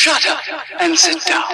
Shut up and sit down.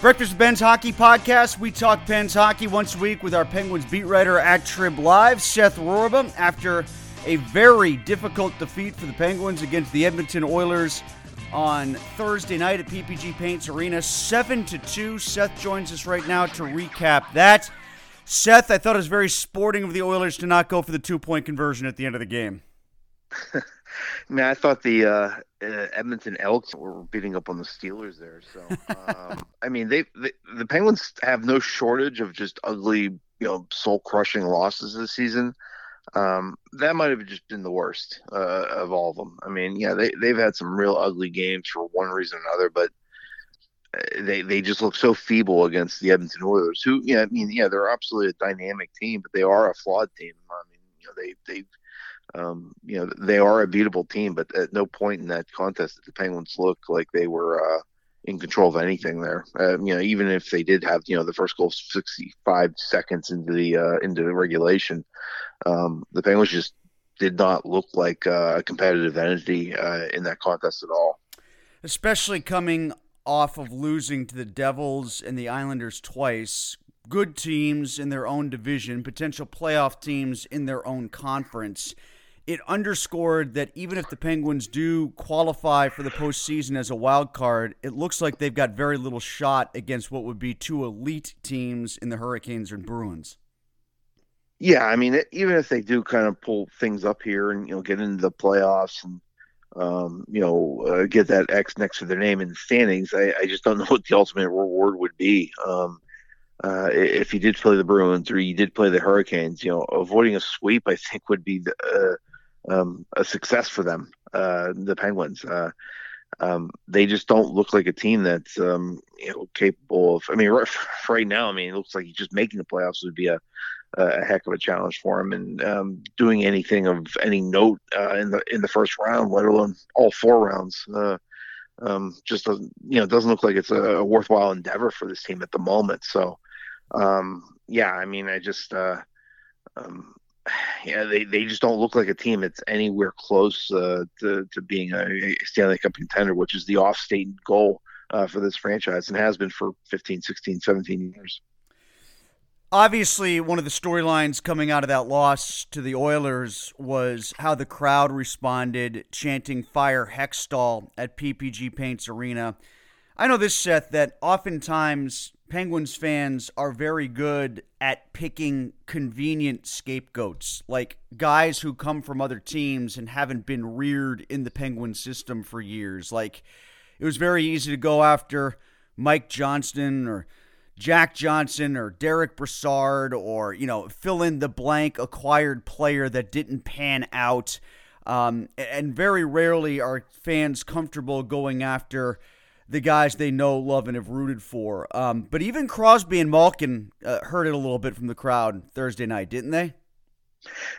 Breakfast Ben's Hockey Podcast. We talk Pens hockey once a week with our Penguins beat writer at Trib Live, Seth Rorabaugh. After a very difficult defeat for the Penguins against the Edmonton Oilers on Thursday night at PPG Paints Arena, seven to two. Seth joins us right now to recap that. Seth, I thought it was very sporting of the Oilers to not go for the two-point conversion at the end of the game. I mean, I thought the uh, uh, Edmonton Elks were beating up on the Steelers there. So, um, I mean, they, they the Penguins have no shortage of just ugly, you know, soul crushing losses this season. Um, that might have just been the worst uh, of all of them. I mean, yeah, they they've had some real ugly games for one reason or another, but uh, they they just look so feeble against the Edmonton Oilers, who, yeah, I mean, yeah, they're absolutely a dynamic team, but they are a flawed team. I mean, you know, they they um, you know, they are a beatable team, but at no point in that contest did the Penguins look like they were uh, in control of anything there. Uh, you know, even if they did have, you know, the first goal 65 seconds into the uh, into the regulation, um, the Penguins just did not look like uh, a competitive entity uh, in that contest at all. Especially coming off of losing to the Devils and the Islanders twice, good teams in their own division, potential playoff teams in their own conference. It underscored that even if the Penguins do qualify for the postseason as a wild card, it looks like they've got very little shot against what would be two elite teams in the Hurricanes and Bruins. Yeah, I mean, even if they do kind of pull things up here and you know get into the playoffs and um, you know uh, get that X next to their name in the standings, I, I just don't know what the ultimate reward would be. Um, uh, if you did play the Bruins or you did play the Hurricanes, you know, avoiding a sweep, I think would be the, uh, um, a success for them. Uh, the Penguins, uh, um, they just don't look like a team that's um, you know capable of. I mean, right, right, now, I mean, it looks like just making the playoffs would be a a heck of a challenge for him, and um, doing anything of any note uh, in the in the first round, let alone all four rounds. Uh, um, just doesn't, you know, doesn't look like it's a, a worthwhile endeavor for this team at the moment. So, um, yeah, I mean, I just, uh, um, yeah, they, they just don't look like a team that's anywhere close uh, to, to being a, Stanley Cup contender, which is the off-state goal uh, for this franchise and has been for 15, 16, 17 years. Obviously, one of the storylines coming out of that loss to the Oilers was how the crowd responded, chanting "Fire Hextall" at PPG Paints Arena. I know this, Seth, that oftentimes Penguins fans are very good at picking convenient scapegoats, like guys who come from other teams and haven't been reared in the Penguin system for years. Like it was very easy to go after Mike Johnston or Jack Johnson or Derek Brassard or, you know, fill in the blank acquired player that didn't pan out. Um, and very rarely are fans comfortable going after the guys they know, love, and have rooted for. Um, but even Crosby and Malkin uh, heard it a little bit from the crowd Thursday night, didn't they?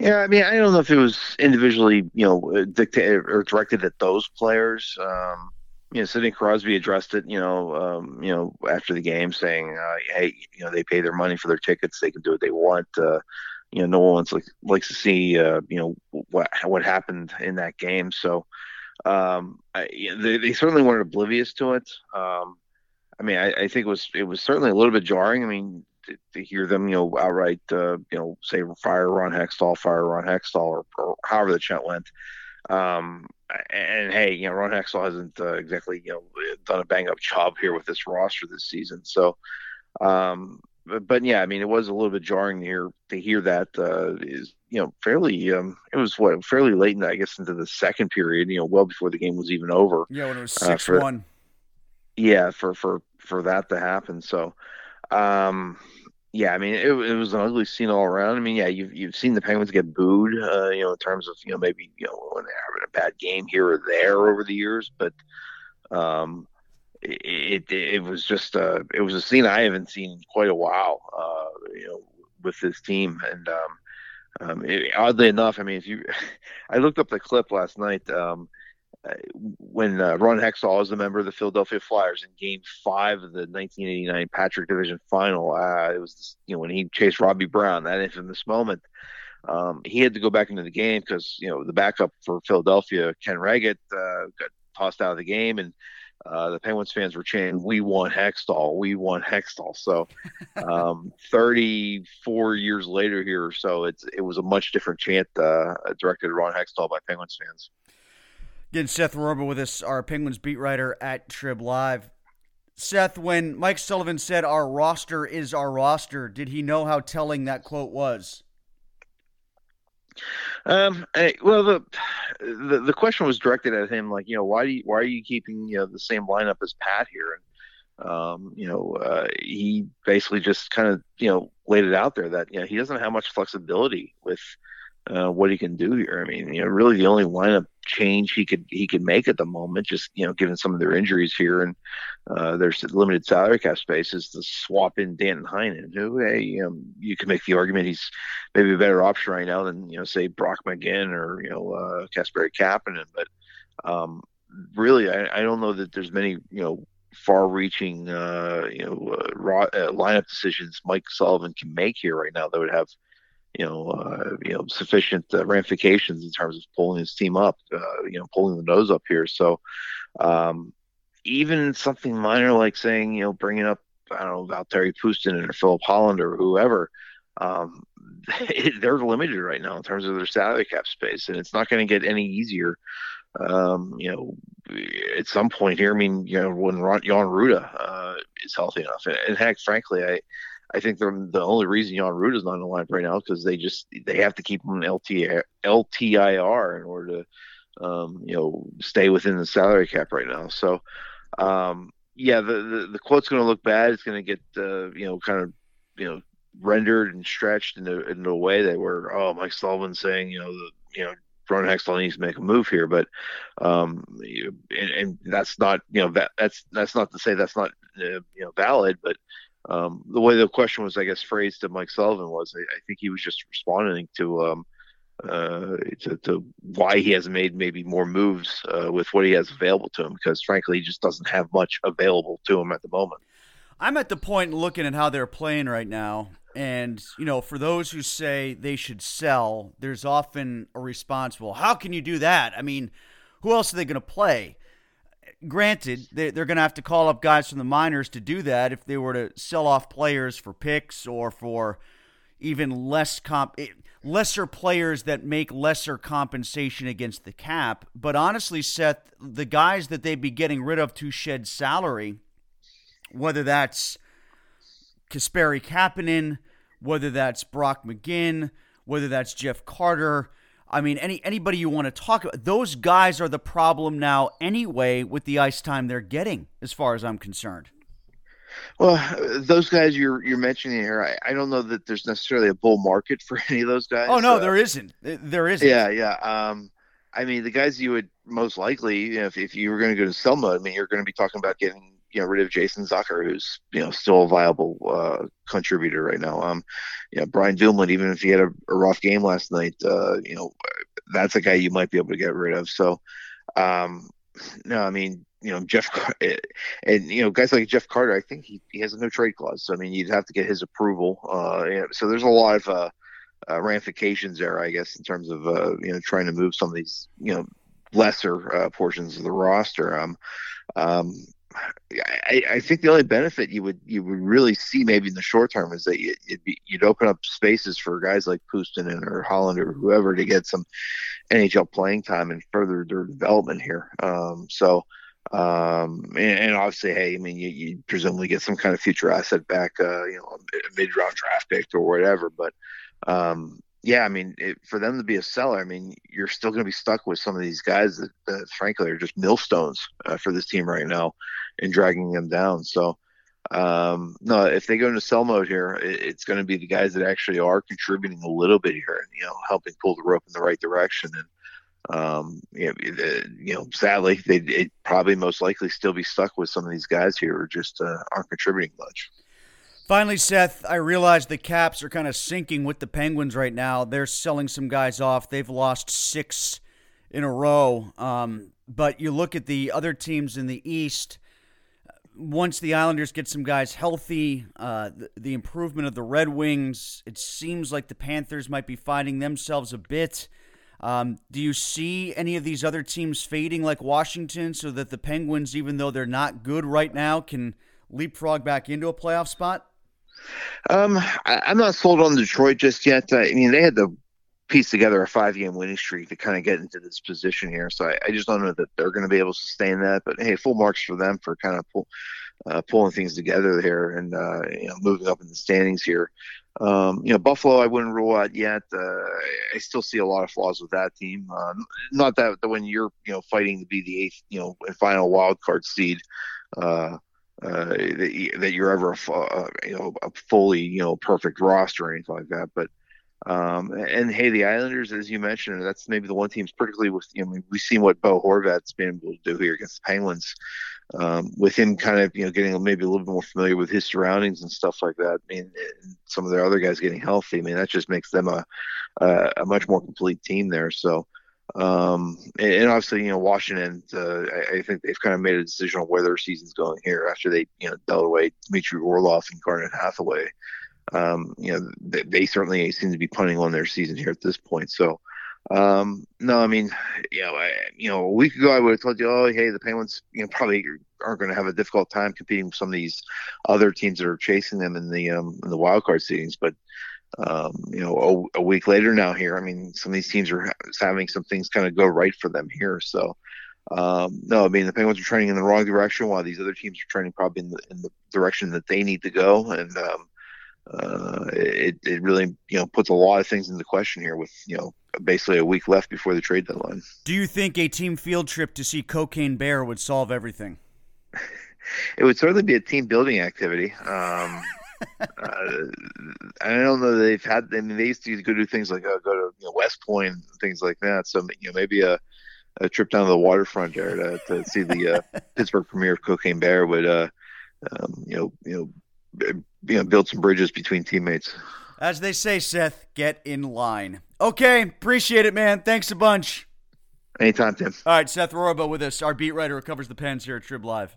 Yeah, I mean, I don't know if it was individually, you know, dictated or directed at those players. Um, you know, Sidney Crosby addressed it, you know, um, you know, after the game, saying, uh, "Hey, you know, they pay their money for their tickets; they can do what they want." Uh, you know, no one like, likes to see, uh, you know, what what happened in that game. So, um, I, they, they certainly weren't oblivious to it. Um, I mean, I, I, think it was it was certainly a little bit jarring. I mean, to, to hear them, you know, outright, uh, you know, say fire Ron Hextall, fire Ron Hextall, or, or however the chant went. Um, and, hey, you know, Ron Hextall hasn't uh, exactly, you know, done a bang up job here with this roster this season. So, um, but, but, yeah, I mean, it was a little bit jarring to hear to hear that uh, is you know fairly um, it was what fairly late, in, I guess, into the second period. You know, well before the game was even over. Yeah, when it was six uh, one. Yeah, for for for that to happen. So, um, yeah, I mean, it, it was an ugly scene all around. I mean, yeah, you've you've seen the Penguins get booed, uh, you know, in terms of you know maybe you know when they're having a bad game here or there over the years, but um, it, it, was just uh, it was a scene I haven't seen in quite a while, uh, you know, with this team. And um, um, it, oddly enough, I mean, if you, I looked up the clip last night. Um, when uh, Ron Hextall was a member of the Philadelphia Flyers in Game Five of the 1989 Patrick Division Final, uh, it was you know when he chased Robbie Brown, that infamous moment. Um, he had to go back into the game because you know the backup for Philadelphia, Ken Wregget, uh, got tossed out of the game, and uh, the Penguins fans were chanting, "We want Hextall, we want Hextall." So, um, 34 years later here, or so it's it was a much different chant uh, directed at Ron Hextall by Penguins fans. Again, Seth Rorabaugh with us, our Penguins beat writer at Trib Live. Seth, when Mike Sullivan said our roster is our roster, did he know how telling that quote was? Um, well, the, the the question was directed at him, like, you know, why do you, why are you keeping you know the same lineup as Pat here? And um, you know, uh, he basically just kind of you know laid it out there that you know he doesn't have much flexibility with uh, what he can do here. I mean, you know, really the only lineup change he could he could make at the moment, just you know, given some of their injuries here and uh, there's limited salary cap space, is to swap in Dan Heinen, who hey, you, know, you can make the argument he's maybe a better option right now than you know, say Brock McGinn or you know, uh, Kasperi Kapanen, but um, really, I, I don't know that there's many you know far-reaching, uh, you know, uh, raw, uh, lineup decisions Mike Sullivan can make here right now that would have you know, uh, you know, sufficient uh, ramifications in terms of pulling his team up, uh, you know, pulling the nose up here. So, um, even something minor like saying, you know, bringing up, I don't know, Valtteri Puustinen or Filip Hallander or whoever, um, they're limited right now in terms of their salary cap space, and it's not going to get any easier. Um, you know, at some point here, I mean, you know, when Ron, Jan Rutta uh, is healthy enough, and, and heck, frankly, I I think the only reason Jan Rutta is not in the lineup right now is because they just they have to keep him LT, LTIR in order to um, you know stay within the salary cap right now. So um, yeah, the, the, the quote's going to look bad. It's going to get uh, you know kind of you know rendered and stretched in a, in a way that where oh Mike Sullivan saying you know the you know Ron Hextall needs to make a move here, but um, and, and, that's not you know that that's that's not to say that's not uh, you know valid, but um, the way the question was, I guess, phrased to Mike Sullivan was, I, I think he was just responding to, um, uh, to, to, why he hasn't made maybe more moves uh, with what he has available to him, because frankly, he just doesn't have much available to him at the moment. I'm at the point looking at how they're playing right now, and you know, for those who say they should sell, there's often a response. Well, how can you do that? I mean, who else are they going to play? Granted, they're going to have to call up guys from the minors to do that if they were to sell off players for picks or for even less comp eh, lesser players that make lesser compensation against the cap. But honestly, Seth, the guys that they'd be getting rid of to shed salary, whether that's Kasperi Kapanen, whether that's Brock McGinn, whether that's Jeff Carter – I mean, any anybody you want to talk about, those guys are the problem now anyway with the ice time they're getting, as far as I'm concerned. Well, those guys you're you're mentioning here, I, I don't know that there's necessarily a bull market for any of those guys. Oh no, uh, there isn't. There isn't. Yeah, yeah. Um, I mean, the guys you would most likely, you know, if, if you were going to go to Selma, I mean, you're going to be talking about getting you know rid of Jason Zucker, who's you know still a viable uh, contributor right now. Um, you know Brian Dumoulin, even if he had a, a rough game last night, uh, you know that's a guy you might be able to get rid of. So, um, no, I mean you know Jeff eh, and you know guys like Jeff Carter, I think he, he has a no trade clause. So I mean you'd have to get his approval. Uh, you know, so there's a lot of uh, uh, ramifications there, I guess, in terms of uh, you know trying to move some of these you know lesser uh, portions of the roster. Um, um, I, I, think the only benefit you would you would really see maybe in the short term is that you, would be, you'd open up spaces for guys like Puustinen or Hallander or whoever to get some NHL playing time and further their development here. Um, so um, and, and, obviously, hey, I mean, you, you presumably get some kind of future asset back, uh, you know, a mid round draft pick or whatever. But um, yeah, I mean, it, for them to be a seller, I mean, you're still going to be stuck with some of these guys that, that frankly, are just millstones uh, for this team right now and dragging them down. So, um, no, if they go into sell mode here, it, it's going to be the guys that actually are contributing a little bit here and, you know, helping pull the rope in the right direction. And, um, you know, you know sadly, they'd probably most likely still be stuck with some of these guys here who just uh, aren't contributing much. Finally, Seth, I realize the Caps are kind of sinking with the Penguins right now. They're selling some guys off. They've lost six in a row. Um, but you look at the other teams in the East. Once the Islanders get some guys healthy, uh, the, the improvement of the Red Wings, it seems like the Panthers might be finding themselves a bit. Um, do you see any of these other teams fading like Washington so that the Penguins, even though they're not good right now, can leapfrog back into a playoff spot? Um, I, am not sold on Detroit just yet. I mean, they had to piece together a five game winning streak to kind of get into this position here. So I, I just don't know that they're going to be able to sustain that. But hey, full marks for them for kind of pull, uh, pulling things together here and uh, you know moving up in the standings here. Um, you know, Buffalo, I wouldn't rule out yet. Uh, I still see a lot of flaws with that team. Uh, not that, that when you're you know fighting to be the eighth, you know, final wild card seed. Uh, uh, that, that you're ever a, uh, you know a fully you know perfect roster or anything like that. But um, and hey, the Islanders, as you mentioned, that's maybe the one team's particularly with you know we've seen what Bo Horvat's been able to do here against the Penguins. Um, with him kind of you know getting maybe a little bit more familiar with his surroundings and stuff like that. I mean, some of their other guys getting healthy. I mean, that just makes them a a, a much more complete team there. So. Um, and, and, obviously, you know, Washington, uh, I, I, think they've kind of made a decision on where their season's going here after they, you know, dealt away Dmitry Orlov and Garnet Hathaway. Um, you know, they, they, certainly seem to be punting on their season here at this point. So, um, no, I mean, you know, I, you know, a week ago I would have told you, oh, hey, the Penguins, you know, probably aren't going to have a difficult time competing with some of these other teams that are chasing them in the um, in the wild card seedings, but um, you know, a, a, week later now here, I mean, some of these teams are having some things kind of go right for them here. So, um, no, I mean, the Penguins are trending in the wrong direction while these other teams are trending probably in the, in the direction that they need to go. And, um, uh, it, it really, you know, puts a lot of things into question here with, you know, basically a week left before the trade deadline. Do you think a team field trip to see Cocaine Bear would solve everything? it would certainly be a team building activity. Um, uh, I don't know they've had. I mean, they used to go do things like uh, go to you know, West Point and things like that. So you know, maybe a, a trip down to the waterfront there to, to see the uh, Pittsburgh premiere of Cocaine Bear would, uh, um, you know, you know, you know, build some bridges between teammates. As they say, Seth, get in line. Okay, appreciate it, man. Thanks a bunch. Anytime, Tim. All right, Seth Rorabaugh with us, our beat writer who covers the Pens here at Trib Live.